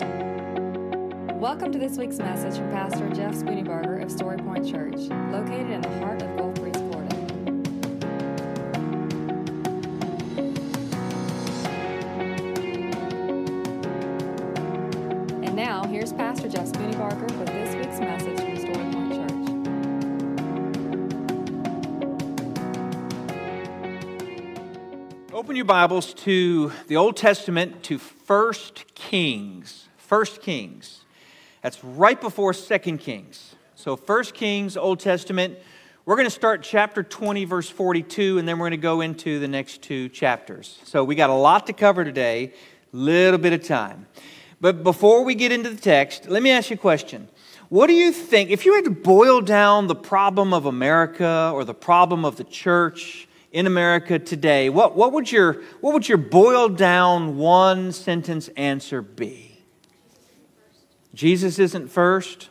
Welcome to this week's message from Pastor Jeff Spooneybarger of Storypoint Church, located in the heart of Gulf Breeze, Florida. And now, here's Pastor Jeff Spooneybarger with Open your Bibles to the Old Testament to 1 Kings. 1 Kings. That's right before 2 Kings. So 1 Kings, Old Testament. We're going to start chapter 20, verse 42, and then we're going to go into the next two chapters. So we got a lot to cover today, little bit of time. But before we get into the text, let me ask you a question. What do you think, if you had to boil down the problem of America or the problem of the church in America today, what, what, would, your, what would your boiled down one sentence answer be? Jesus isn't first.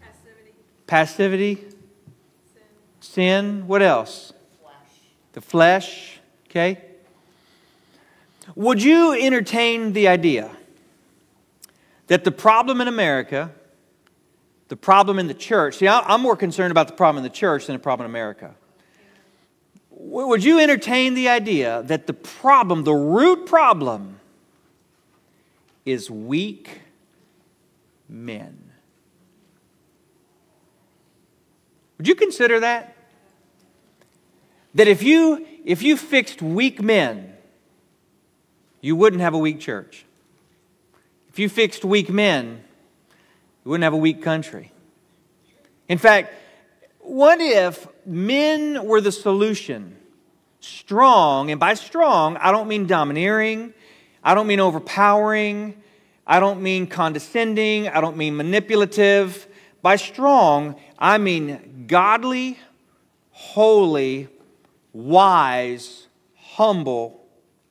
Passivity. Passivity. Sin. Sin. What else? The flesh. The flesh. Okay. Would you entertain the idea that the problem in America, the problem in the church, see, I'm more concerned about the problem in the church than the problem in America. Would you entertain the idea that the problem, the root problem, is weak men. Would you consider that? That if you if you fixed weak men, you wouldn't have a weak church. If you fixed weak men, you wouldn't have a weak country. In fact, what if men were the solution? Strong, and by strong, I don't mean domineering, I don't mean overpowering, I don't mean condescending, I don't mean manipulative. By strong, I mean godly, holy, wise, humble,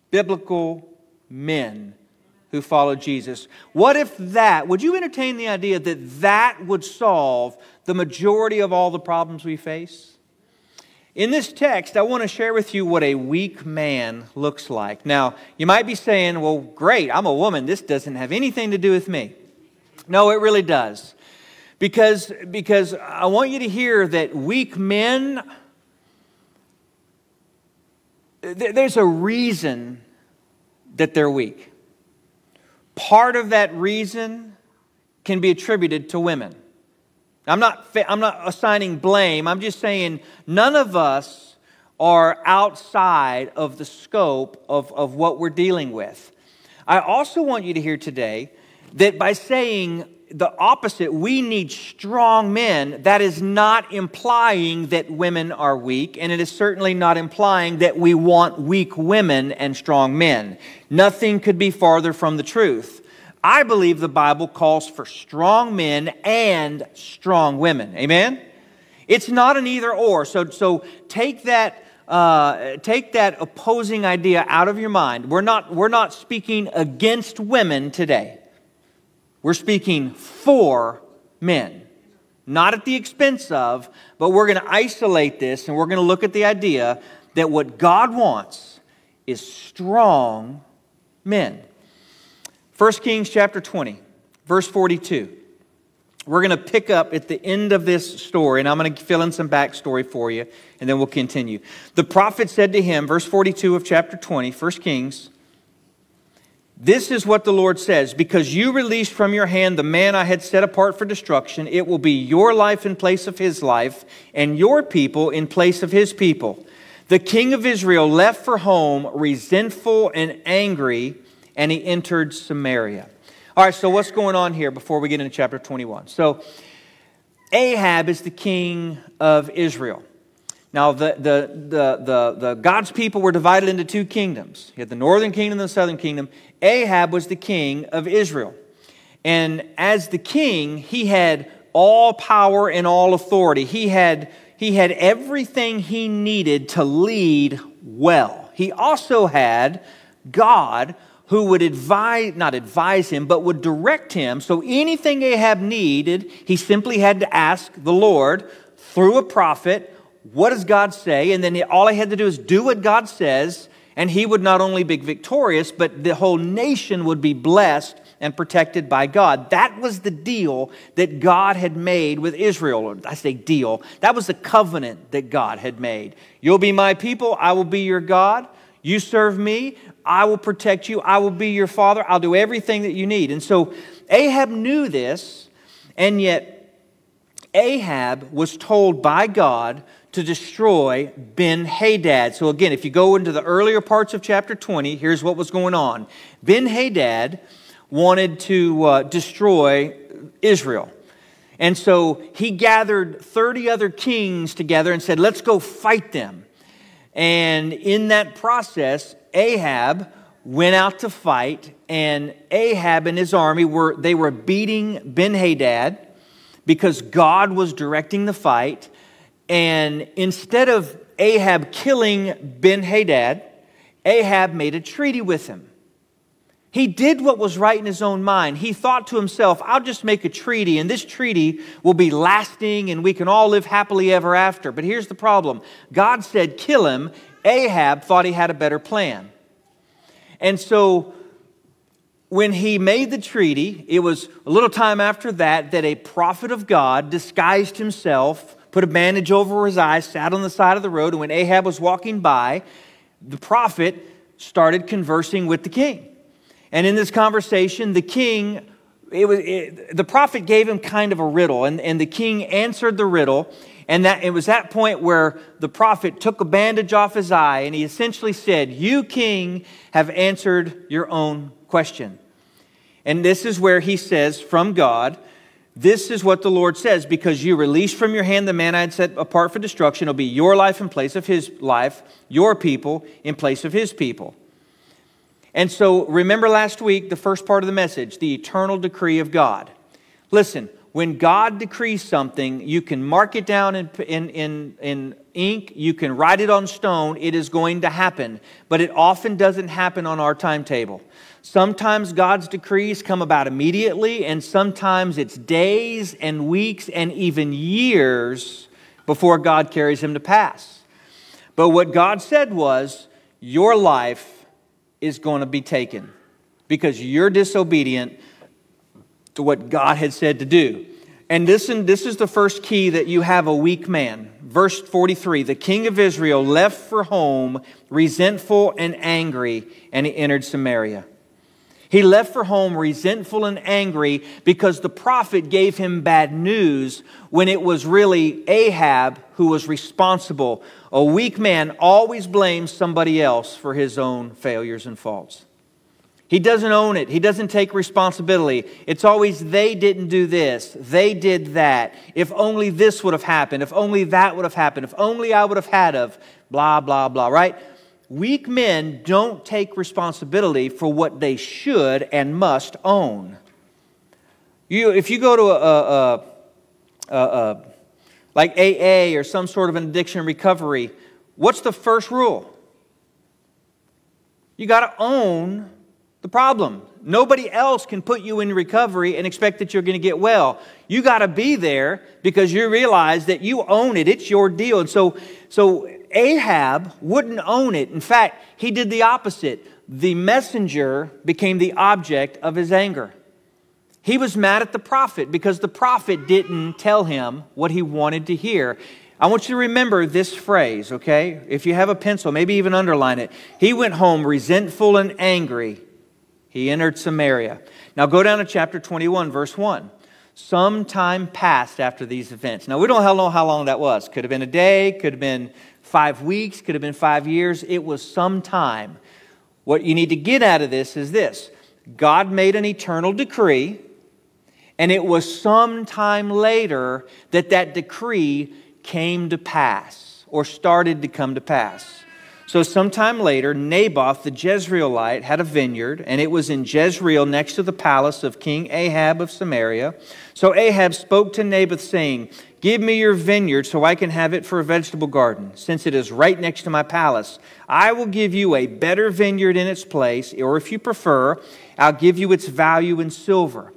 biblical men who follow Jesus. What if that, would you entertain the idea that that would solve the majority of all the problems we face? In this text, I want to share with you what a weak man looks like. Now, you might be saying, well, great, I'm a woman. This doesn't have anything to do with me. No, it really does. Because, because I want you to hear that weak men, there's a reason that they're weak. Part of that reason can be attributed to women. I'm not, I'm not assigning blame. I'm just saying none of us are outside of the scope of, of what we're dealing with. I also want you to hear today that by saying the opposite, we need strong men, that is not implying that women are weak, and it is certainly not implying that we want weak women and strong men. Nothing could be farther from the truth. I believe the Bible calls for strong men and strong women. Amen? It's not an either or. So, so take that. Uh, take that opposing idea out of your mind. We're not, we're not speaking against women today. We're speaking for men. Not at the expense of, but we're going to isolate this and we're going to look at the idea that what God wants is strong men. 1 Kings chapter 20, verse 42. We're going to pick up at the end of this story, and I'm going to fill in some backstory for you, and then we'll continue. The prophet said to him, verse 42 of chapter 20, 1 Kings, This is what the Lord says Because you released from your hand the man I had set apart for destruction, it will be your life in place of his life, and your people in place of his people. The king of Israel left for home, resentful and angry and he entered Samaria. All right, so what's going on here before we get into chapter 21? So, Ahab is the king of Israel. Now, the, the, the, the, the, God's people were divided into two kingdoms. You had the northern kingdom and the southern kingdom. Ahab was the king of Israel. And as the king, he had all power and all authority. He had, he had everything he needed to lead well. He also had God who would advise, not advise him, but would direct him. So anything Ahab needed, he simply had to ask the Lord through a prophet, what does God say? And then all he had to do is do what God says, and he would not only be victorious, but the whole nation would be blessed and protected by God. That was the deal that God had made with Israel. I say deal, that was the covenant that God had made. You'll be my people, I will be your God. You serve me, I will protect you, I will be your father, I'll do everything that you need. And so Ahab knew this, and yet Ahab was told by God to destroy Ben Hadad. So, again, if you go into the earlier parts of chapter 20, here's what was going on Ben Hadad wanted to uh, destroy Israel. And so he gathered 30 other kings together and said, Let's go fight them. And in that process, Ahab went out to fight, and Ahab and his army were they were beating Ben Hadad because God was directing the fight. And instead of Ahab killing Ben Hadad, Ahab made a treaty with him. He did what was right in his own mind. He thought to himself, I'll just make a treaty, and this treaty will be lasting, and we can all live happily ever after. But here's the problem God said, kill him. Ahab thought he had a better plan. And so when he made the treaty, it was a little time after that that a prophet of God disguised himself, put a bandage over his eyes, sat on the side of the road, and when Ahab was walking by, the prophet started conversing with the king. And in this conversation, the king, it was, it, the prophet gave him kind of a riddle, and, and the king answered the riddle. And that it was that point where the prophet took a bandage off his eye and he essentially said, You, king, have answered your own question. And this is where he says from God, This is what the Lord says, because you released from your hand the man I had set apart for destruction. It'll be your life in place of his life, your people in place of his people. And so remember last week, the first part of the message, the eternal decree of God. Listen, when God decrees something, you can mark it down in, in, in, in, ink, you can write it on stone, it is going to happen. But it often doesn't happen on our timetable. Sometimes God's decrees come about immediately, and sometimes it's days and weeks and even years before God carries him to pass. But what God said was, Your life is going to be taken because you're disobedient to what God had said to do. And this, this is the first key that you have a weak man. Verse 43 The king of Israel left for home, resentful and angry, and he entered Samaria. He left for home resentful and angry because the prophet gave him bad news when it was really Ahab who was responsible. A weak man always blames somebody else for his own failures and faults. He doesn't own it. He doesn't take responsibility. It's always, they didn't do this. They did that. If only this would have happened. If only that would have happened. If only I would have had of, blah, blah, blah, right? Weak men don't take responsibility for what they should and must own. You, if you go to a, a, a, a like AA or some sort of an addiction recovery, what's the first rule? You got to own the problem. Nobody else can put you in recovery and expect that you're going to get well. You got to be there because you realize that you own it. It's your deal. And so, so Ahab wouldn't own it. In fact, he did the opposite. The messenger became the object of his anger. He was mad at the prophet because the prophet didn't tell him what he wanted to hear. I want you to remember this phrase, okay? If you have a pencil, maybe even underline it. He went home resentful and angry. He entered Samaria. Now go down to chapter 21, verse 1. Some time passed after these events. Now we don't know how long that was. Could have been a day, could have been five weeks, could have been five years. It was some time. What you need to get out of this is this God made an eternal decree, and it was some time later that that decree came to pass or started to come to pass. So, sometime later, Naboth the Jezreelite had a vineyard, and it was in Jezreel next to the palace of King Ahab of Samaria. So Ahab spoke to Naboth, saying, Give me your vineyard so I can have it for a vegetable garden, since it is right next to my palace. I will give you a better vineyard in its place, or if you prefer, I'll give you its value in silver.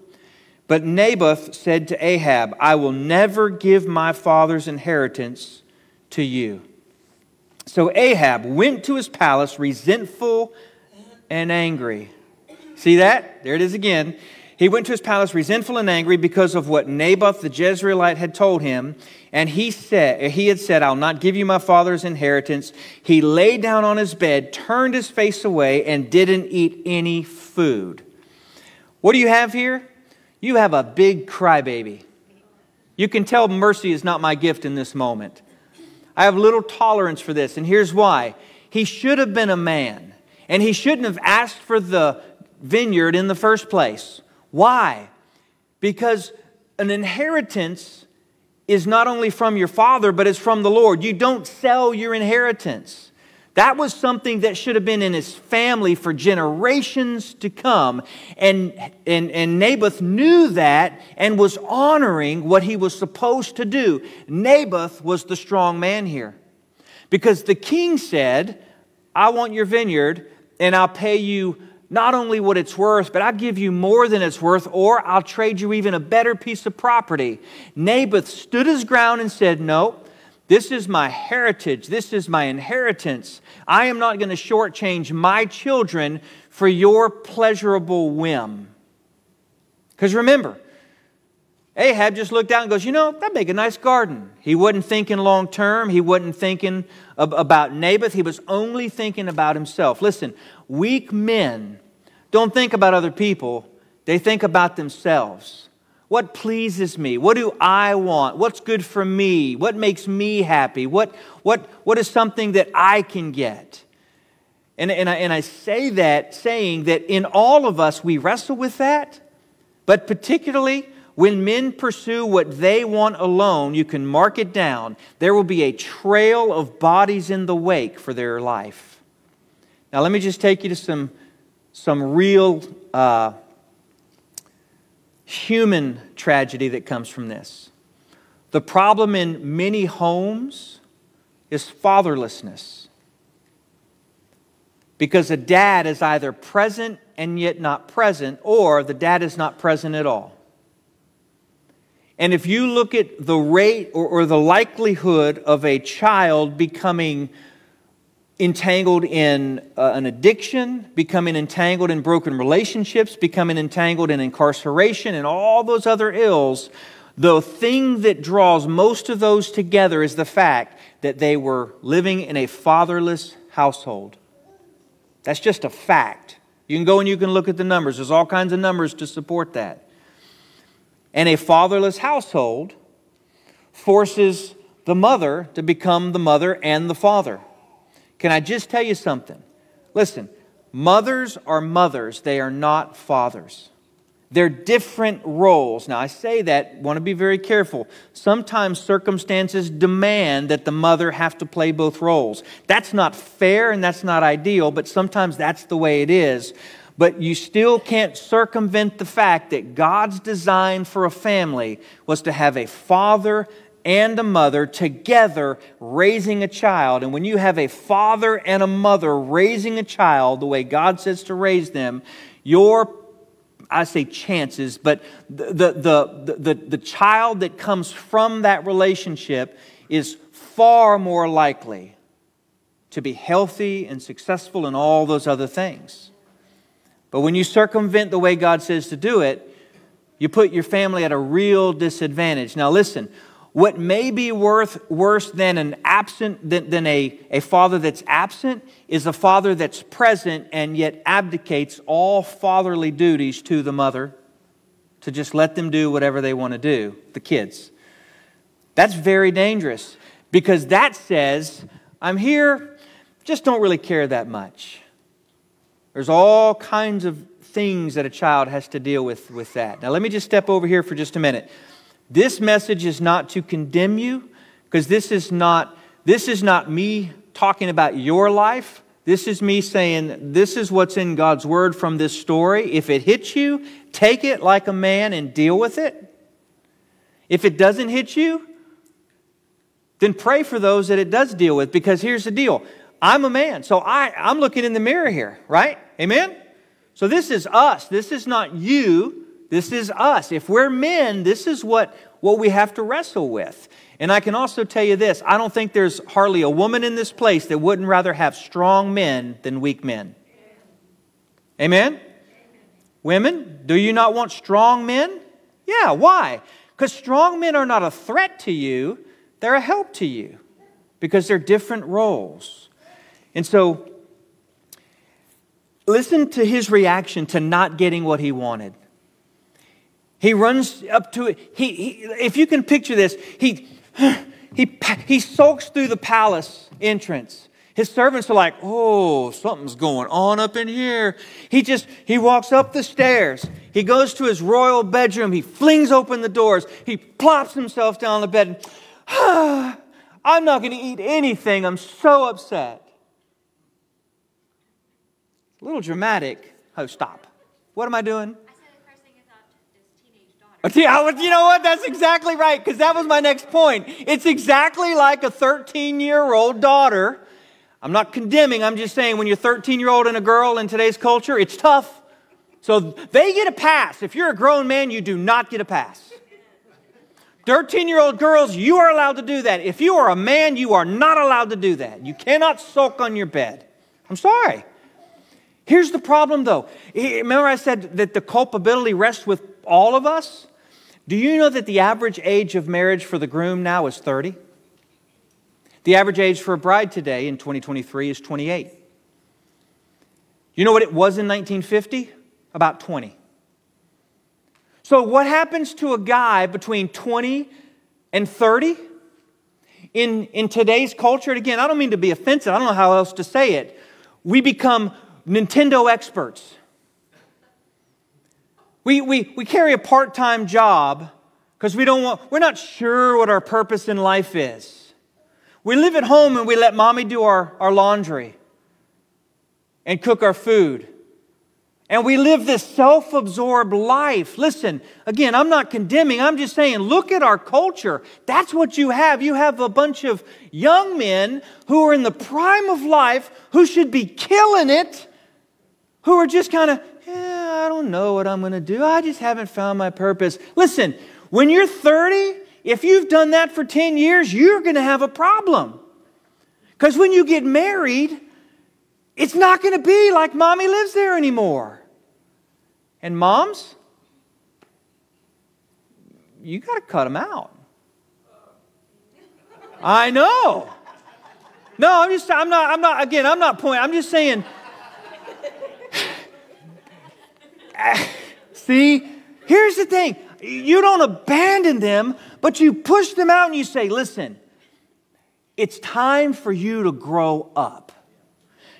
But Naboth said to Ahab, I will never give my father's inheritance to you. So Ahab went to his palace resentful and angry. See that? There it is again. He went to his palace resentful and angry because of what Naboth the Jezreelite had told him. And he said, he had said, I'll not give you my father's inheritance. He lay down on his bed, turned his face away, and didn't eat any food. What do you have here? You have a big crybaby. You can tell mercy is not my gift in this moment. I have little tolerance for this, and here's why. He should have been a man, and he shouldn't have asked for the vineyard in the first place. Why? Because an inheritance is not only from your father, but it's from the Lord. You don't sell your inheritance. That was something that should have been in his family for generations to come. And, and, and Naboth knew that and was honoring what he was supposed to do. Naboth was the strong man here. Because the king said, I want your vineyard and I'll pay you not only what it's worth, but I'll give you more than it's worth, or I'll trade you even a better piece of property. Naboth stood his ground and said, No, this is my heritage. This is my inheritance. I am not going to shortchange my children for your pleasurable whim. Because remember, Ahab just looked out and goes, You know, that'd make a nice garden. He wasn't thinking long term. He wasn't thinking about Naboth. He was only thinking about himself. Listen, Weak men don't think about other people, they think about themselves. What pleases me? What do I want? What's good for me? What makes me happy? What, what, what is something that I can get? And, and, I, and I say that saying that in all of us we wrestle with that, but particularly when men pursue what they want alone, you can mark it down. There will be a trail of bodies in the wake for their life. Now, let me just take you to some, some real uh, human tragedy that comes from this. The problem in many homes is fatherlessness. Because a dad is either present and yet not present, or the dad is not present at all. And if you look at the rate or, or the likelihood of a child becoming entangled in uh, an addiction, becoming entangled in broken relationships, becoming entangled in incarceration, and all those other ills, the thing that draws most of those together is the fact that they were living in a fatherless household. That's just a fact. You can go and you can look at the numbers, there's all kinds of numbers to support that. And a fatherless household forces the mother to become the mother and the father. Can I just tell you something? Listen, mothers are mothers, they are not fathers. They're different roles. Now, I say that, want to be very careful. Sometimes circumstances demand that the mother have to play both roles. That's not fair and that's not ideal, but sometimes that's the way it is. But you still can't circumvent the fact that God's design for a family was to have a father and a mother together raising a child. And when you have a father and a mother raising a child the way God says to raise them, your I say chances, but the, the, the, the, the child that comes from that relationship is far more likely to be healthy and successful in all those other things. But when you circumvent the way God says to do it, you put your family at a real disadvantage. Now, listen, what may be worth worse than an absent than, than a, a father that's absent is a father that's present and yet abdicates all fatherly duties to the mother to just let them do whatever they want to do, the kids. That's very dangerous because that says, I'm here, just don't really care that much. There's all kinds of things that a child has to deal with with that. Now, let me just step over here for just a minute. This message is not to condemn you, because this is not this is not me talking about your life. This is me saying, this is what's in God's word from this story. If it hits you, take it like a man and deal with it. If it doesn't hit you, then pray for those that it does deal with, because here's the deal. I'm a man, so I, I'm looking in the mirror here, right? Amen? So this is us. This is not you. This is us. If we're men, this is what, what we have to wrestle with. And I can also tell you this I don't think there's hardly a woman in this place that wouldn't rather have strong men than weak men. Amen? Women, do you not want strong men? Yeah, why? Because strong men are not a threat to you, they're a help to you because they're different roles. And so, listen to his reaction to not getting what he wanted. He runs up to it. He, he, if you can picture this, he, he, he sulks through the palace entrance. His servants are like, oh, something's going on up in here. He just, he walks up the stairs. He goes to his royal bedroom. He flings open the doors. He plops himself down on the bed. Ah, I'm not going to eat anything. I'm so upset. A little dramatic. Oh, stop. What am I doing? I said, "Pressing is up to his teenage daughter." But yeah, you know what? That's exactly right, because that was my next point. It's exactly like a 13 year old daughter. I'm not condemning, I'm just saying when you're 13 year old and a girl in today's culture, it's tough. So they get a pass. If you're a grown man, you do not get a pass. 13 year old girls, you are allowed to do that. If you are a man, you are not allowed to do that. You cannot sulk on your bed. I'm sorry. Here's the problem though. Remember, I said that the culpability rests with all of us? Do you know that the average age of marriage for the groom now is 30? The average age for a bride today in 2023 is 28. You know what it was in 1950? About 20. So, what happens to a guy between 20 and 30? In, in today's culture, and again, I don't mean to be offensive, I don't know how else to say it. We become Nintendo experts. We, we, we carry a part time job because we don't want, we're not sure what our purpose in life is. We live at home and we let mommy do our, our laundry and cook our food. And we live this self absorbed life. Listen, again, I'm not condemning, I'm just saying, look at our culture. That's what you have. You have a bunch of young men who are in the prime of life who should be killing it, who are just kind of, I don't know what I'm going to do. I just haven't found my purpose. Listen, when you're 30, if you've done that for 10 years, you're going to have a problem. Because when you get married, it's not going to be like mommy lives there anymore. And moms, you got to cut them out. I know. No, I'm just, I'm not, I'm not, again, I'm not pointing, I'm just saying, See, here's the thing you don't abandon them, but you push them out and you say, listen, it's time for you to grow up.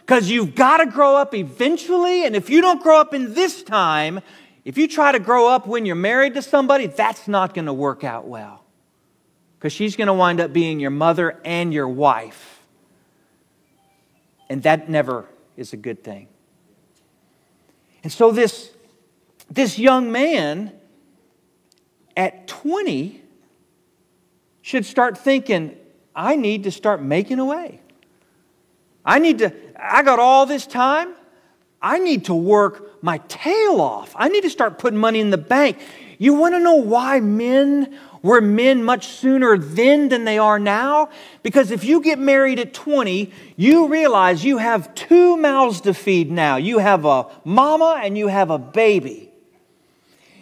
Because you've got to grow up eventually, and if you don't grow up in this time, if you try to grow up when you're married to somebody, that's not going to work out well. Because she's going to wind up being your mother and your wife. And that never is a good thing. And so, this this young man at 20 should start thinking, I need to start making a way. I need to, I got all this time. I need to work my tail off. I need to start putting money in the bank. You want to know why men were men much sooner then than they are now? Because if you get married at 20, you realize you have two mouths to feed now. You have a mama and you have a baby.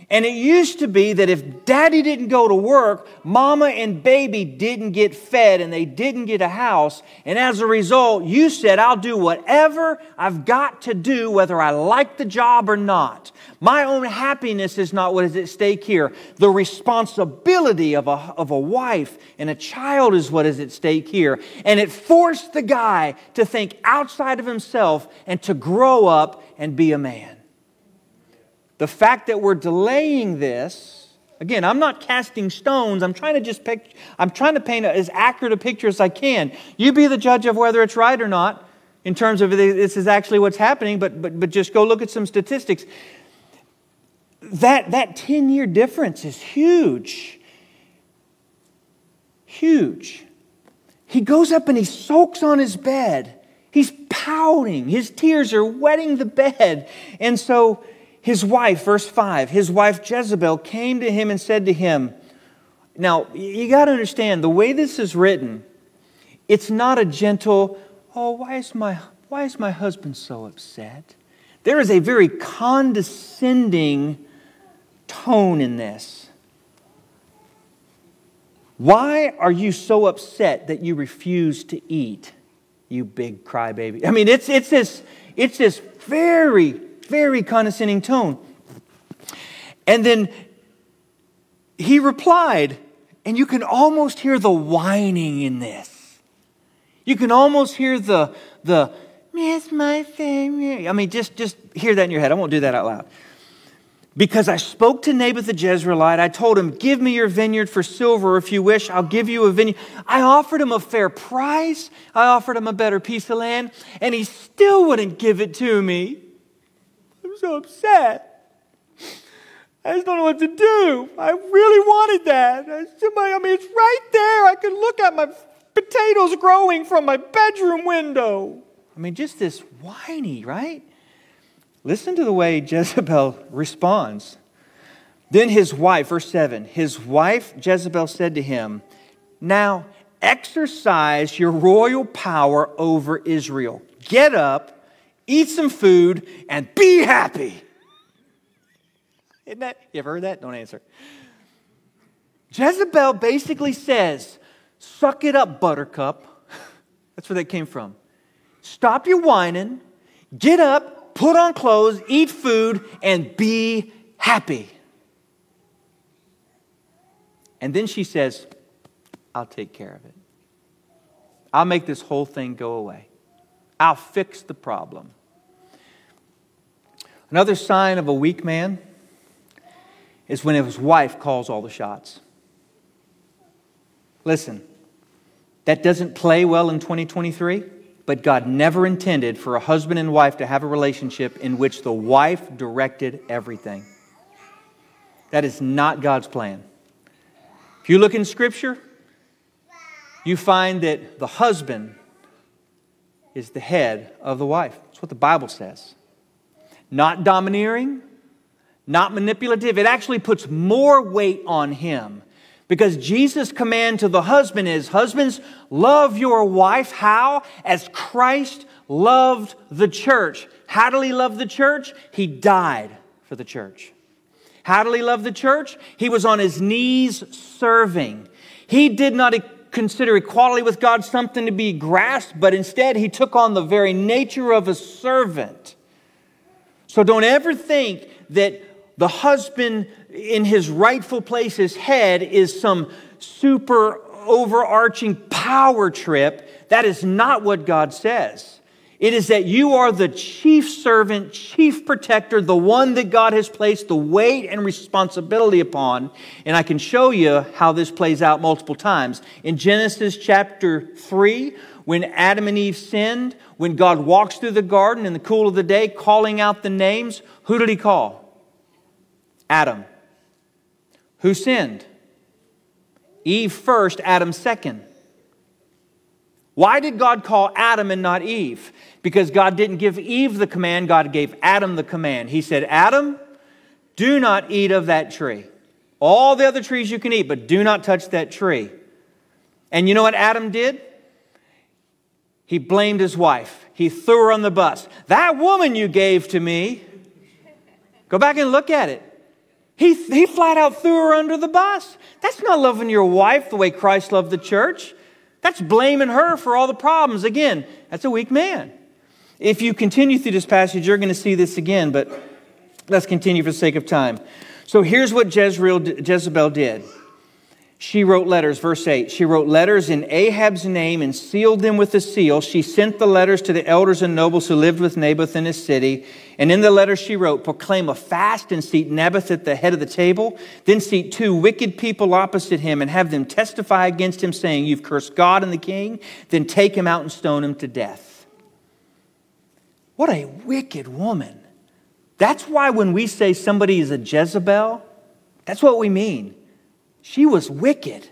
And it used to be that if daddy didn't go to work, mama and baby didn't get fed and they didn't get a house. And as a result, you said, I'll do whatever I've got to do, whether I like the job or not. My own happiness is not what is at stake here. The responsibility of a, of a wife and a child is what is at stake here. And it forced the guy to think outside of himself and to grow up and be a man. The fact that we're delaying this, again, I'm not casting stones. I'm trying to just pick, I'm trying to paint as accurate a picture as I can. You be the judge of whether it's right or not in terms of this is actually what's happening, but, but, but just go look at some statistics. That, that 10 year difference is huge. Huge. He goes up and he soaks on his bed. He's pouting. His tears are wetting the bed. And so his wife, verse 5, his wife Jezebel came to him and said to him, Now, you got to understand, the way this is written, it's not a gentle, oh, why is my, why is my husband so upset? There is a very condescending tone in this. Why are you so upset that you refuse to eat, you big crybaby? I mean, it's, it's, this, it's this very, very condescending tone. And then he replied, and you can almost hear the whining in this. You can almost hear the, the, miss my family. I mean, just, just hear that in your head. I won't do that out loud. Because I spoke to Naboth the Jezreelite, I told him, Give me your vineyard for silver if you wish. I'll give you a vineyard. I offered him a fair price. I offered him a better piece of land, and he still wouldn't give it to me. I'm so upset. I just don't know what to do. I really wanted that. I mean, it's right there. I could look at my potatoes growing from my bedroom window. I mean, just this whiny, right? Listen to the way Jezebel responds. Then his wife, verse 7, his wife Jezebel said to him, Now exercise your royal power over Israel. Get up, eat some food, and be happy. Isn't that, you ever heard that? Don't answer. Jezebel basically says, Suck it up, buttercup. That's where that came from. Stop your whining, get up, put on clothes, eat food, and be happy. And then she says, I'll take care of it. I'll make this whole thing go away. I'll fix the problem. Another sign of a weak man is when his wife calls all the shots. Listen, that doesn't play well in 2023, but God never intended for a husband and wife to have a relationship in which the wife directed everything. That is not God's plan. If you look in Scripture, you find that the husband is the head of the wife. That's what the Bible says. Not domineering, not manipulative. It actually puts more weight on him. Because Jesus' command to the husband is Husbands, love your wife. How? As Christ loved the church. How did he love the church? He died for the church. How did he love the church? He was on his knees serving. He did not consider equality with God something to be grasped, but instead he took on the very nature of a servant. So don't ever think that the husband in his rightful place, his head, is some super overarching power trip. That is not what God says. It is that you are the chief servant, chief protector, the one that God has placed the weight and responsibility upon. And I can show you how this plays out multiple times. In Genesis chapter 3, when Adam and Eve sinned, when God walks through the garden in the cool of the day, calling out the names, who did he call? Adam. Who sinned? Eve first, Adam second. Why did God call Adam and not Eve? Because God didn't give Eve the command, God gave Adam the command. He said, Adam, do not eat of that tree. All the other trees you can eat, but do not touch that tree. And you know what Adam did? He blamed his wife. He threw her on the bus. That woman you gave to me. Go back and look at it. He, he flat out threw her under the bus. That's not loving your wife the way Christ loved the church. That's blaming her for all the problems. Again, that's a weak man. If you continue through this passage, you're going to see this again, but let's continue for the sake of time. So here's what Jezreel, Jezebel did. She wrote letters, verse 8. She wrote letters in Ahab's name and sealed them with a seal. She sent the letters to the elders and nobles who lived with Naboth in his city. And in the letter she wrote, Proclaim a fast and seat Naboth at the head of the table. Then seat two wicked people opposite him and have them testify against him, saying, You've cursed God and the king. Then take him out and stone him to death. What a wicked woman. That's why when we say somebody is a Jezebel, that's what we mean. She was wicked.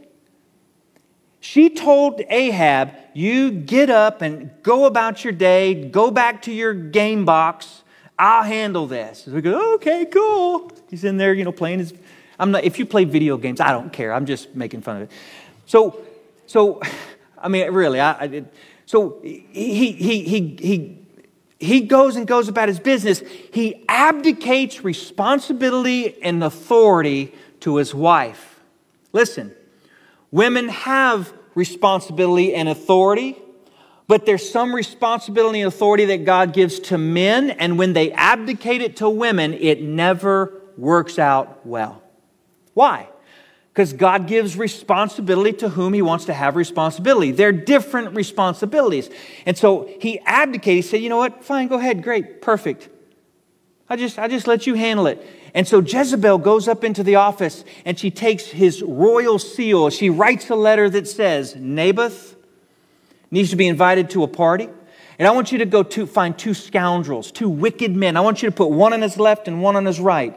She told Ahab, You get up and go about your day, go back to your game box. I'll handle this. We go, okay, cool. He's in there, you know, playing his. I'm not, if you play video games, I don't care. I'm just making fun of it. So, so, I mean, really, I, I so he, he, he, he, he goes and goes about his business. He abdicates responsibility and authority to his wife. Listen, women have responsibility and authority, but there's some responsibility and authority that God gives to men, and when they abdicate it to women, it never works out well. Why? Because God gives responsibility to whom He wants to have responsibility. They're different responsibilities. And so He abdicated. He said, You know what? Fine, go ahead. Great. Perfect. I just, I just let you handle it. And so Jezebel goes up into the office and she takes his royal seal. She writes a letter that says, Naboth needs to be invited to a party. And I want you to go to find two scoundrels, two wicked men. I want you to put one on his left and one on his right.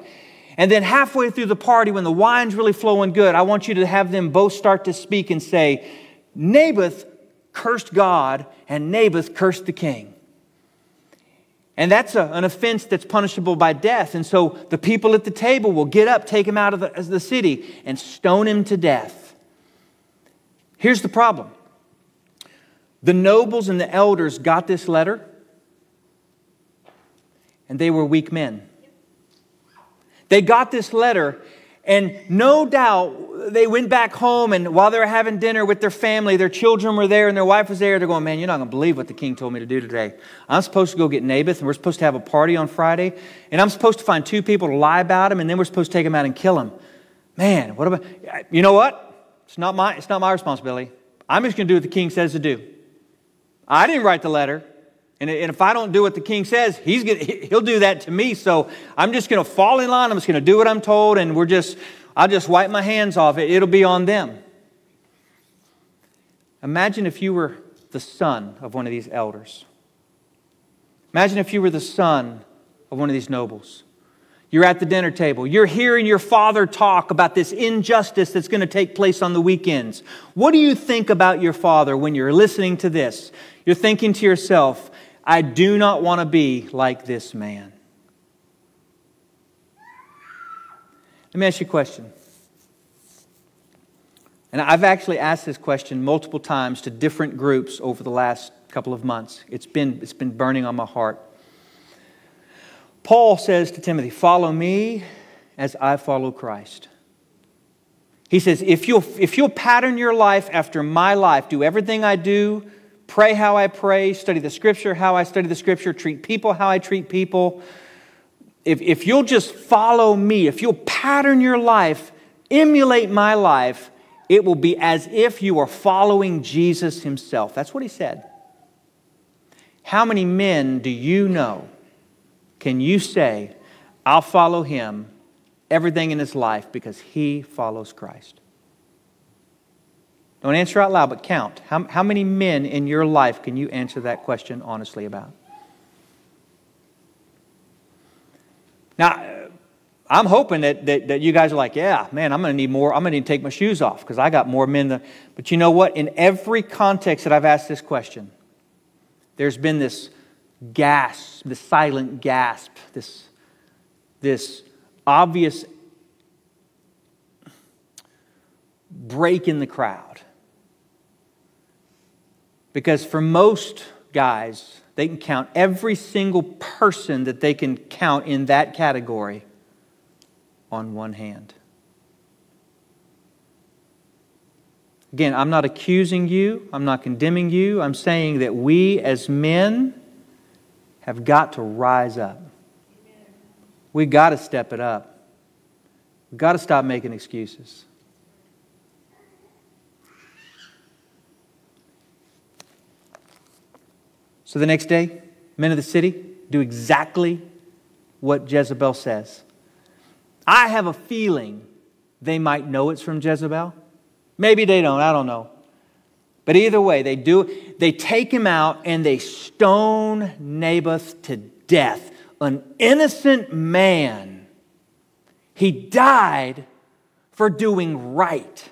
And then halfway through the party, when the wine's really flowing good, I want you to have them both start to speak and say, Naboth cursed God and Naboth cursed the king. And that's a, an offense that's punishable by death. And so the people at the table will get up, take him out of the, the city, and stone him to death. Here's the problem the nobles and the elders got this letter, and they were weak men. They got this letter, and no doubt they went back home, and while they were having dinner with their family, their children were there and their wife was there. They're going, Man, you're not going to believe what the king told me to do today. I'm supposed to go get Naboth, and we're supposed to have a party on Friday, and I'm supposed to find two people to lie about him, and then we're supposed to take him out and kill him. Man, what about, you know what? It's not my, it's not my responsibility. I'm just going to do what the king says to do. I didn't write the letter. And, if I don't do what the king says, he's gonna, he'll do that to me. So I'm just going to fall in line. I'm just going to do what I'm told, and we're just, I'll just wipe my hands off it. It'll be on them. Imagine if you were the son of one of these elders. Imagine if you were the son of one of these nobles. You're at the dinner table. You're hearing your father talk about this injustice that's going to take place on the weekends. What do you think about your father when you're listening to this? You're thinking to yourself, I do not want to be like this man. Let me ask you a question. And I've actually asked this question multiple times to different groups over the last couple of months. It's been, it's been burning on my heart. Paul says to Timothy, Follow me as I follow Christ. He says, if you'll, if you'll pattern your life after my life, do everything I do, pray how I pray, study the scripture how I study the scripture, treat people how I treat people. If, if you'll just follow me, if you'll pattern your life, emulate my life, it will be as if you are following Jesus himself. That's what he said. How many men do you know can you say, I'll follow him everything in his life because he follows Christ? Don't answer out loud, but count. How, how many men in your life can you answer that question honestly about? Now, I'm hoping that, that, that you guys are like, yeah, man, I'm going to need more. I'm going to need to take my shoes off because I got more men than. But you know what? In every context that I've asked this question, there's been this gasp, this silent gasp, this, this obvious break in the crowd. Because for most guys, they can count every single person that they can count in that category on one hand. Again, I'm not accusing you, I'm not condemning you. I'm saying that we as men have got to rise up. We've got to step it up. We've got to stop making excuses. So the next day, men of the city do exactly what Jezebel says. I have a feeling they might know it's from Jezebel. Maybe they don't, I don't know. But either way, they do they take him out and they stone Naboth to death, an innocent man. He died for doing right.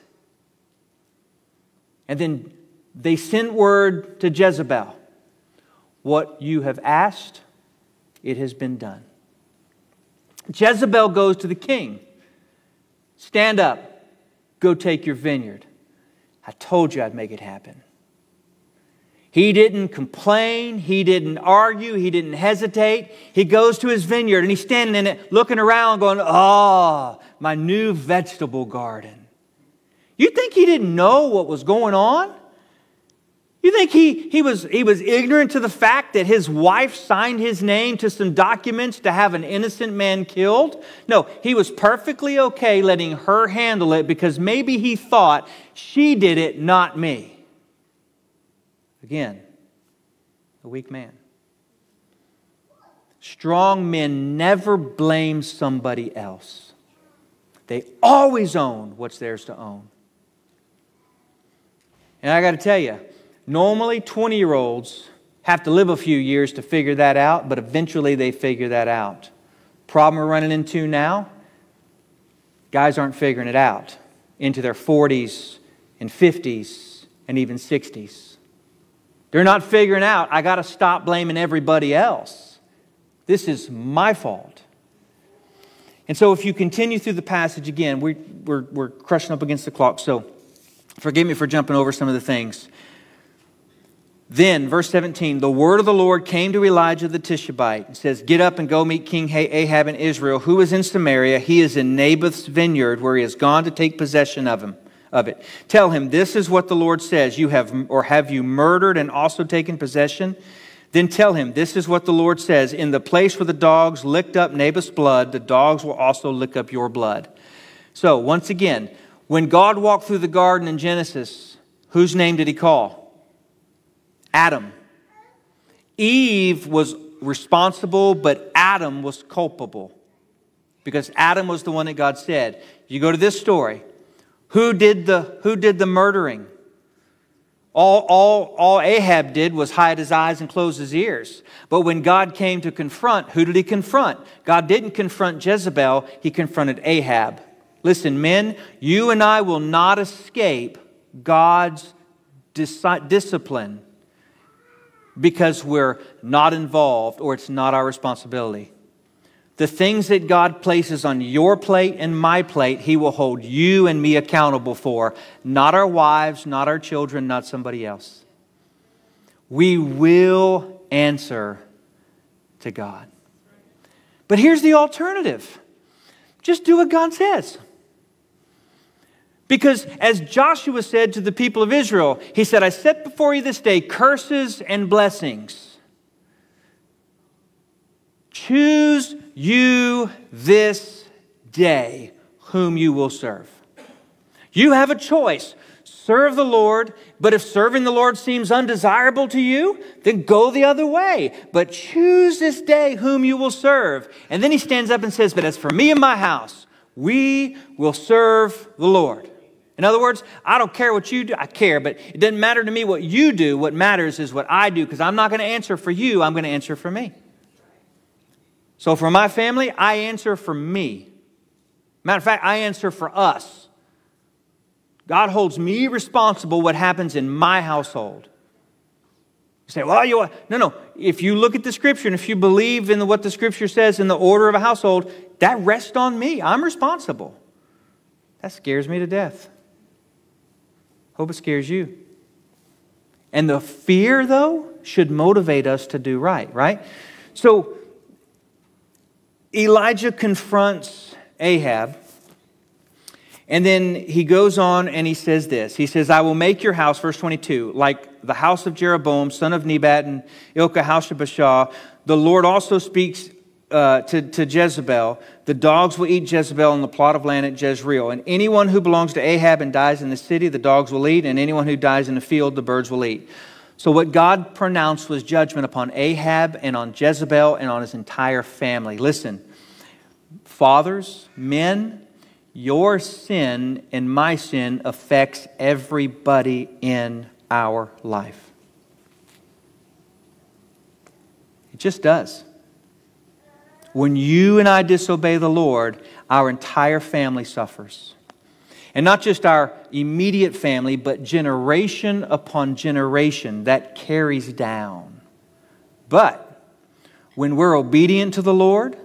And then they sent word to Jezebel what you have asked, it has been done. Jezebel goes to the king Stand up, go take your vineyard. I told you I'd make it happen. He didn't complain. He didn't argue. He didn't hesitate. He goes to his vineyard and he's standing in it, looking around, going, Oh, my new vegetable garden. You think he didn't know what was going on? You think he, he, was, he was ignorant to the fact that his wife signed his name to some documents to have an innocent man killed? No, he was perfectly okay letting her handle it because maybe he thought she did it, not me. Again, a weak man. Strong men never blame somebody else, they always own what's theirs to own. And I got to tell you, normally 20 year olds have to live a few years to figure that out, but eventually they figure that out. Problem we're running into now guys aren't figuring it out into their 40s and 50s and even 60s. They're not figuring out, I got to stop blaming everybody else. This is my fault. And so, if you continue through the passage again, we, are we're, we're crushing up against the clock, so forgive me for jumping over some of the things. Then, verse 17, the word of the Lord came to Elijah the Tishbite and says, Get up and go meet King Ahab in Israel, who is in Samaria. He is in Naboth's vineyard, where he has gone to take possession of him of it. Tell him, This is what the Lord says. You have, or have you murdered and also taken possession? Then tell him, This is what the Lord says. In the place where the dogs licked up Naboth's blood, the dogs will also lick up your blood. So, once again, when God walked through the garden in Genesis, whose name did he call? Adam. Eve was responsible, but Adam was culpable because Adam was the one that God said. You go to this story. Who did the, who did the murdering? All, all, all Ahab did was hide his eyes and close his ears. But when God came to confront, who did he confront? God didn't confront Jezebel, he confronted Ahab. Listen, men, you and I will not escape God's dis- discipline because we're not involved or it's not our responsibility. The things that God places on your plate and my plate, He will hold you and me accountable for, not our wives, not our children, not somebody else. We will answer to God. But here's the alternative just do what God says. Because as Joshua said to the people of Israel, he said, I set before you this day curses and blessings. Choose you this day whom you will serve. You have a choice. Serve the Lord, but if serving the Lord seems undesirable to you, then go the other way. But choose this day whom you will serve. And then he stands up and says, But as for me and my house, we will serve the Lord. In other words, I don't care what you do. I care, but it doesn't matter to me what you do. What matters is what I do because I'm not going to answer for you, I'm going to answer for me. So for my family, I answer for me. Matter of fact, I answer for us. God holds me responsible what happens in my household. You say, well, you no, no. If you look at the scripture and if you believe in what the scripture says in the order of a household, that rests on me. I'm responsible. That scares me to death. Hope it scares you. And the fear, though, should motivate us to do right, right? So Elijah confronts Ahab. And then he goes on and he says this. He says, I will make your house, verse 22, like the house of Jeroboam, son of Nebat, and Ilkah, house of Baasha. The Lord also speaks uh, to, to Jezebel. The dogs will eat Jezebel in the plot of land at Jezreel. And anyone who belongs to Ahab and dies in the city, the dogs will eat. And anyone who dies in the field, the birds will eat. So, what God pronounced was judgment upon Ahab and on Jezebel and on his entire family. Listen, fathers, men, your sin and my sin affects everybody in our life. It just does. When you and I disobey the Lord, our entire family suffers. And not just our immediate family, but generation upon generation that carries down. But when we're obedient to the Lord,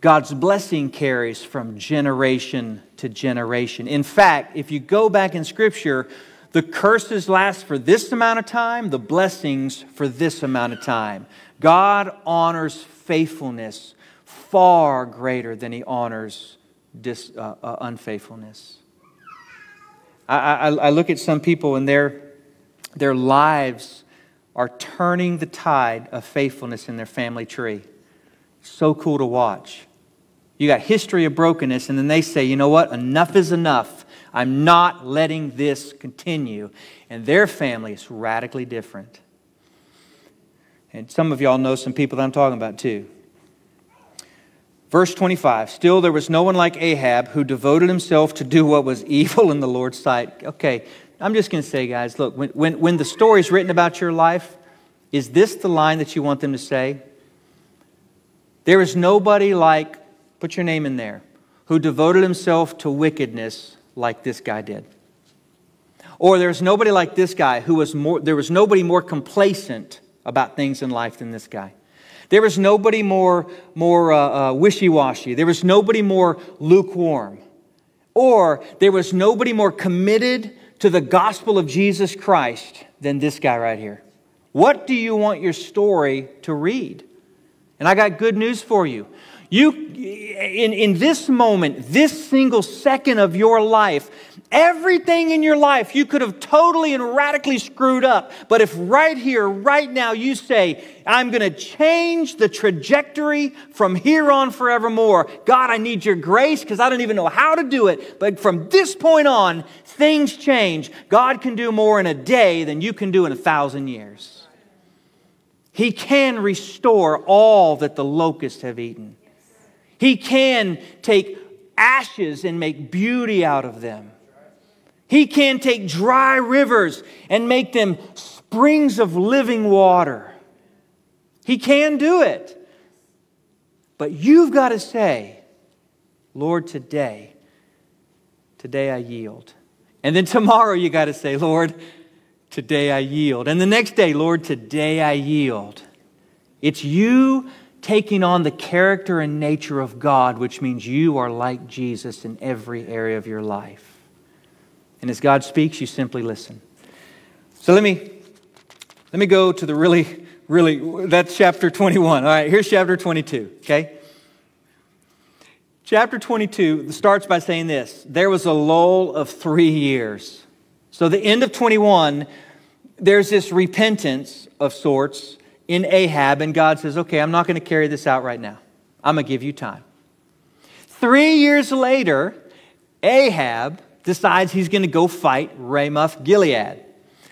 God's blessing carries from generation to generation. In fact, if you go back in Scripture, The curses last for this amount of time, the blessings for this amount of time. God honors faithfulness far greater than he honors dis, uh, uh, unfaithfulness. I, I, I look at some people and their, their lives are turning the tide of faithfulness in their family tree. So cool to watch. You got history of brokenness, and then they say, you know what? Enough is enough. I'm not letting this continue. And their family is radically different. And some of y'all know some people that I'm talking about too. Verse 25 Still, there was no one like Ahab who devoted himself to do what was evil in the Lord's sight. Okay, I'm just going to say, guys, look, when, when, when the story's written about your life, is this the line that you want them to say? There is nobody like, put your name in there, who devoted himself to wickedness like this guy did. Or there's nobody like this guy who was more, there was nobody more complacent about things in life than this guy. There was nobody more, more uh, uh, wishy washy. There was nobody more lukewarm. Or there was nobody more committed to the gospel of Jesus Christ than this guy right here. What do you want your story to read? And I got good news for you. You, in, in this moment, this single second of your life, everything in your life you could have totally and radically screwed up. But if right here, right now, you say, I'm going to change the trajectory from here on forevermore. God, I need your grace because I don't even know how to do it. But from this point on, things change. God can do more in a day than you can do in a thousand years. He can restore all that the locusts have eaten. He can take ashes and make beauty out of them. He can take dry rivers and make them springs of living water. He can do it. But you've got to say, Lord, today, today I yield. And then tomorrow you got to say, Lord, today I yield. And the next day, Lord, today I yield. It's you taking on the character and nature of God, which means you are like Jesus in every area of your life. And as God speaks, you simply listen. So let me let me go to the really really that's chapter 21. All right, here's chapter 22, okay? Chapter 22 starts by saying this. There was a lull of 3 years. So the end of 21 there's this repentance of sorts in Ahab, and God says, Okay, I'm not going to carry this out right now. I'm going to give you time. Three years later, Ahab decides he's going to go fight Ramoth Gilead.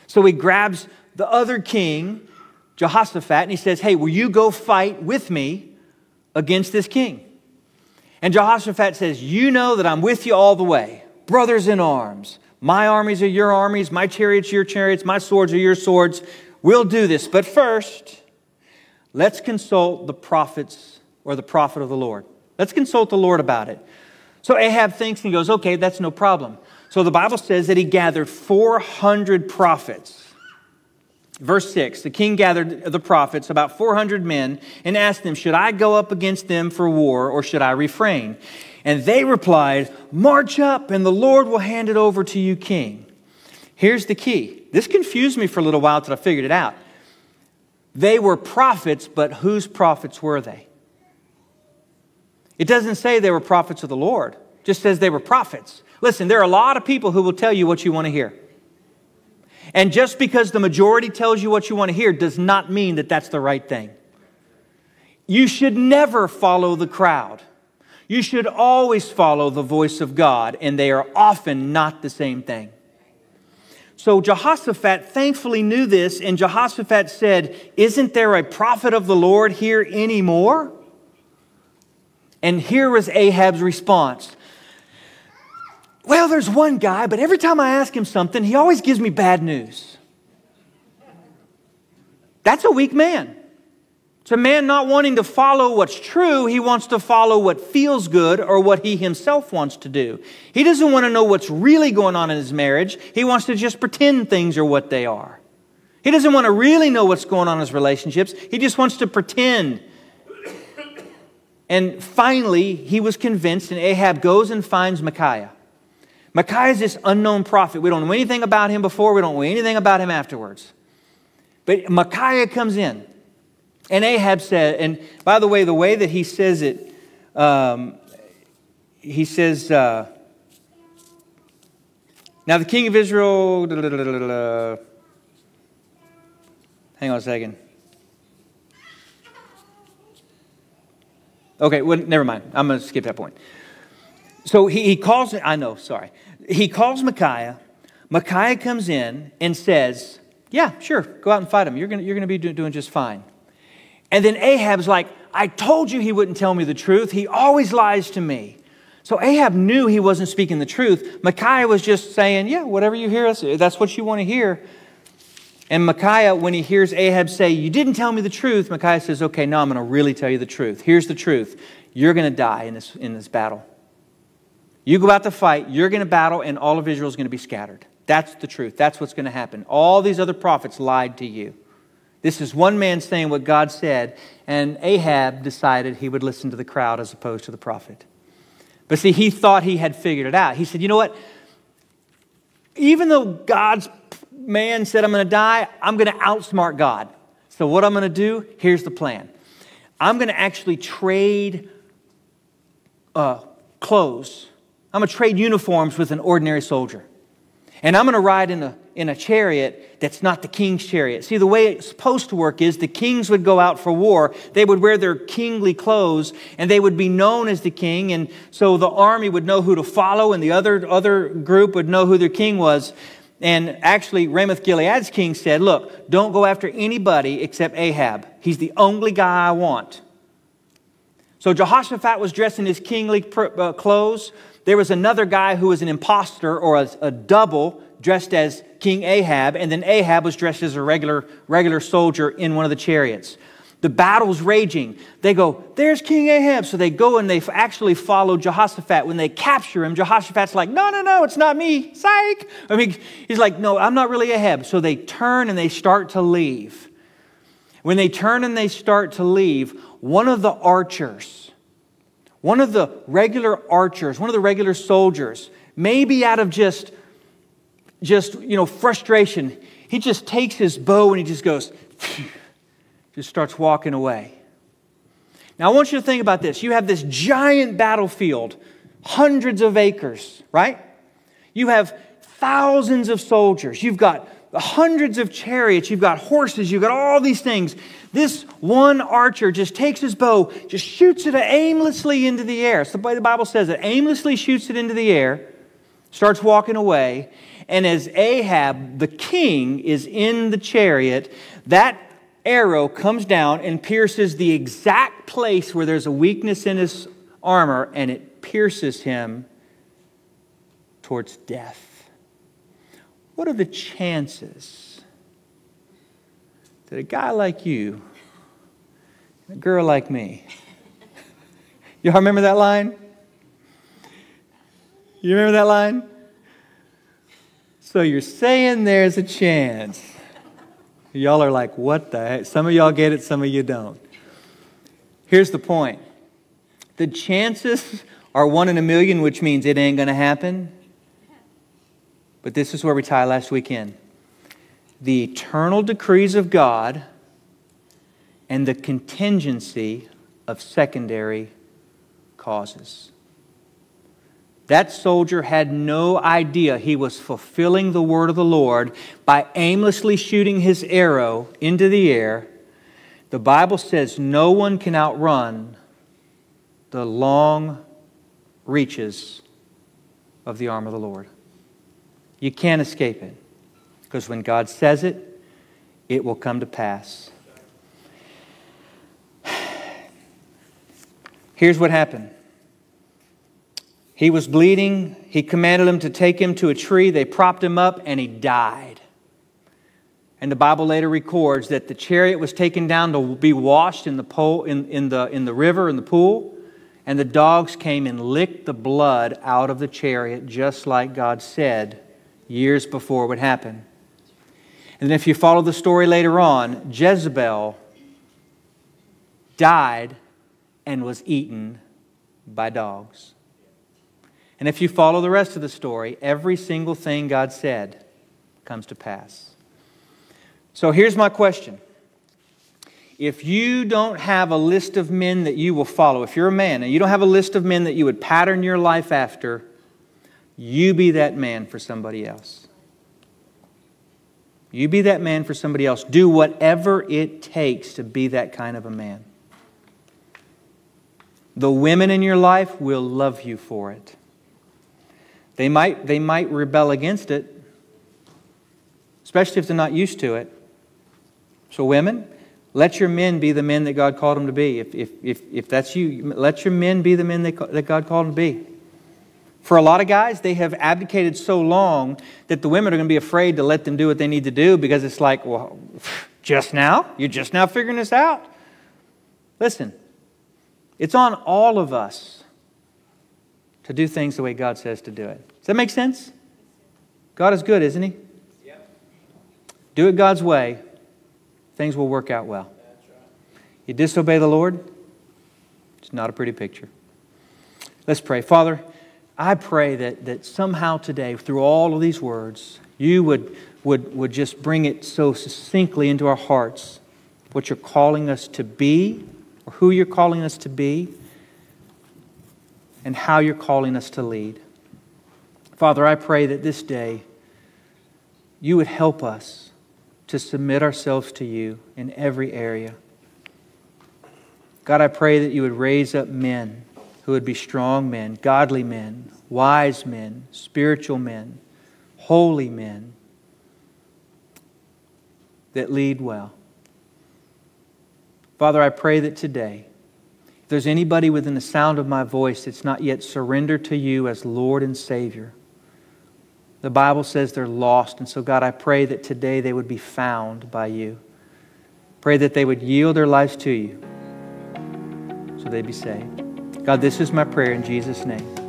So he grabs the other king, Jehoshaphat, and he says, Hey, will you go fight with me against this king? And Jehoshaphat says, You know that I'm with you all the way, brothers in arms. My armies are your armies, my chariots are your chariots, my swords are your swords. We'll do this. But first, let's consult the prophets or the prophet of the Lord. Let's consult the Lord about it. So Ahab thinks and goes, okay, that's no problem. So the Bible says that he gathered 400 prophets. Verse 6 The king gathered the prophets, about 400 men, and asked them, Should I go up against them for war or should I refrain? And they replied, March up, and the Lord will hand it over to you, king. Here's the key. This confused me for a little while until I figured it out. They were prophets, but whose prophets were they? It doesn't say they were prophets of the Lord, it just says they were prophets. Listen, there are a lot of people who will tell you what you want to hear. And just because the majority tells you what you want to hear does not mean that that's the right thing. You should never follow the crowd. You should always follow the voice of God, and they are often not the same thing. So Jehoshaphat thankfully knew this, and Jehoshaphat said, Isn't there a prophet of the Lord here anymore? And here was Ahab's response Well, there's one guy, but every time I ask him something, he always gives me bad news. That's a weak man. A man not wanting to follow what's true. He wants to follow what feels good or what he himself wants to do. He doesn't want to know what's really going on in his marriage. He wants to just pretend things are what they are. He doesn't want to really know what's going on in his relationships. He just wants to pretend. And finally, he was convinced, and Ahab goes and finds Micaiah. Micaiah is this unknown prophet. We don't know anything about him before, we don't know anything about him afterwards. But Micaiah comes in, and Ahab said, and by the way, the way that he says it, um, he says, uh, Now the king of Israel, hang on a second. Okay, well, never mind. I'm going to skip that point. So he, he calls, I know, sorry. He calls Micaiah. Micaiah comes in and says, Yeah, sure, go out and fight him. You're going you're to be do, doing just fine. And then Ahab's like, I told you he wouldn't tell me the truth. He always lies to me. So Ahab knew he wasn't speaking the truth. Micaiah was just saying, Yeah, whatever you hear, that's what you want to hear. And Micaiah, when he hears Ahab say, You didn't tell me the truth, Micaiah says, Okay, now I'm going to really tell you the truth. Here's the truth. You're going to die in this, in this battle. You go out to fight, you're going to battle, and all of Israel is going to be scattered. That's the truth. That's what's going to happen. All these other prophets lied to you. This is one man saying what God said, and Ahab decided he would listen to the crowd as opposed to the prophet. But see, he thought he had figured it out. He said, You know what? Even though God's man said, I'm going to die, I'm going to outsmart God. So, what I'm going to do, here's the plan I'm going to actually trade uh, clothes, I'm going to trade uniforms with an ordinary soldier. And I'm going to ride in a, in a chariot that's not the king's chariot. See, the way it's supposed to work is the kings would go out for war. They would wear their kingly clothes and they would be known as the king. And so the army would know who to follow and the other, other group would know who their king was. And actually, Ramoth Gilead's king said, Look, don't go after anybody except Ahab. He's the only guy I want. So Jehoshaphat was dressed in his kingly uh, clothes. There was another guy who was an impostor or a, a double dressed as King Ahab, and then Ahab was dressed as a regular, regular soldier in one of the chariots. The battle's raging. They go, There's King Ahab. So they go and they actually follow Jehoshaphat. When they capture him, Jehoshaphat's like, No, no, no, it's not me. Psych. I mean, he's like, No, I'm not really Ahab. So they turn and they start to leave. When they turn and they start to leave, one of the archers, one of the regular archers, one of the regular soldiers, maybe out of just, just you know, frustration, he just takes his bow and he just goes, just starts walking away. Now, I want you to think about this. You have this giant battlefield, hundreds of acres, right? You have thousands of soldiers. You've got hundreds of chariots. You've got horses. You've got all these things. This one archer just takes his bow, just shoots it aimlessly into the air. So the Bible says it aimlessly shoots it into the air, starts walking away. And as Ahab, the king, is in the chariot, that arrow comes down and pierces the exact place where there's a weakness in his armor, and it pierces him towards death. What are the chances that a guy like you, a girl like me, y'all remember that line? You remember that line? So you're saying there's a chance Y'all are like, what the heck? Some of y'all get it, some of you don't. Here's the point the chances are one in a million, which means it ain't going to happen. But this is where we tie last weekend the eternal decrees of God and the contingency of secondary causes. That soldier had no idea he was fulfilling the word of the Lord by aimlessly shooting his arrow into the air. The Bible says no one can outrun the long reaches of the arm of the Lord. You can't escape it because when God says it, it will come to pass. Here's what happened he was bleeding. He commanded them to take him to a tree. They propped him up, and he died. And the Bible later records that the chariot was taken down to be washed in the, pole, in, in, the, in the river, in the pool, and the dogs came and licked the blood out of the chariot, just like God said years before would happen. And then, if you follow the story later on, Jezebel died and was eaten by dogs. And if you follow the rest of the story, every single thing God said comes to pass. So here's my question. If you don't have a list of men that you will follow, if you're a man and you don't have a list of men that you would pattern your life after, you be that man for somebody else. You be that man for somebody else. Do whatever it takes to be that kind of a man. The women in your life will love you for it. They might, they might rebel against it, especially if they're not used to it. So, women, let your men be the men that God called them to be. If, if, if, if that's you, let your men be the men that, that God called them to be. For a lot of guys, they have abdicated so long that the women are going to be afraid to let them do what they need to do because it's like, well, just now? You're just now figuring this out? Listen, it's on all of us to do things the way God says to do it. Does that make sense? God is good, isn't He? Yep. Do it God's way, things will work out well. You disobey the Lord, it's not a pretty picture. Let's pray. Father, I pray that, that somehow today, through all of these words, you would, would, would just bring it so succinctly into our hearts what you're calling us to be, or who you're calling us to be, and how you're calling us to lead. Father, I pray that this day you would help us to submit ourselves to you in every area. God, I pray that you would raise up men who would be strong men, godly men, wise men, spiritual men, holy men that lead well. Father, I pray that today, if there's anybody within the sound of my voice that's not yet surrendered to you as Lord and Savior, the Bible says they're lost. And so, God, I pray that today they would be found by you. Pray that they would yield their lives to you so they'd be saved. God, this is my prayer in Jesus' name.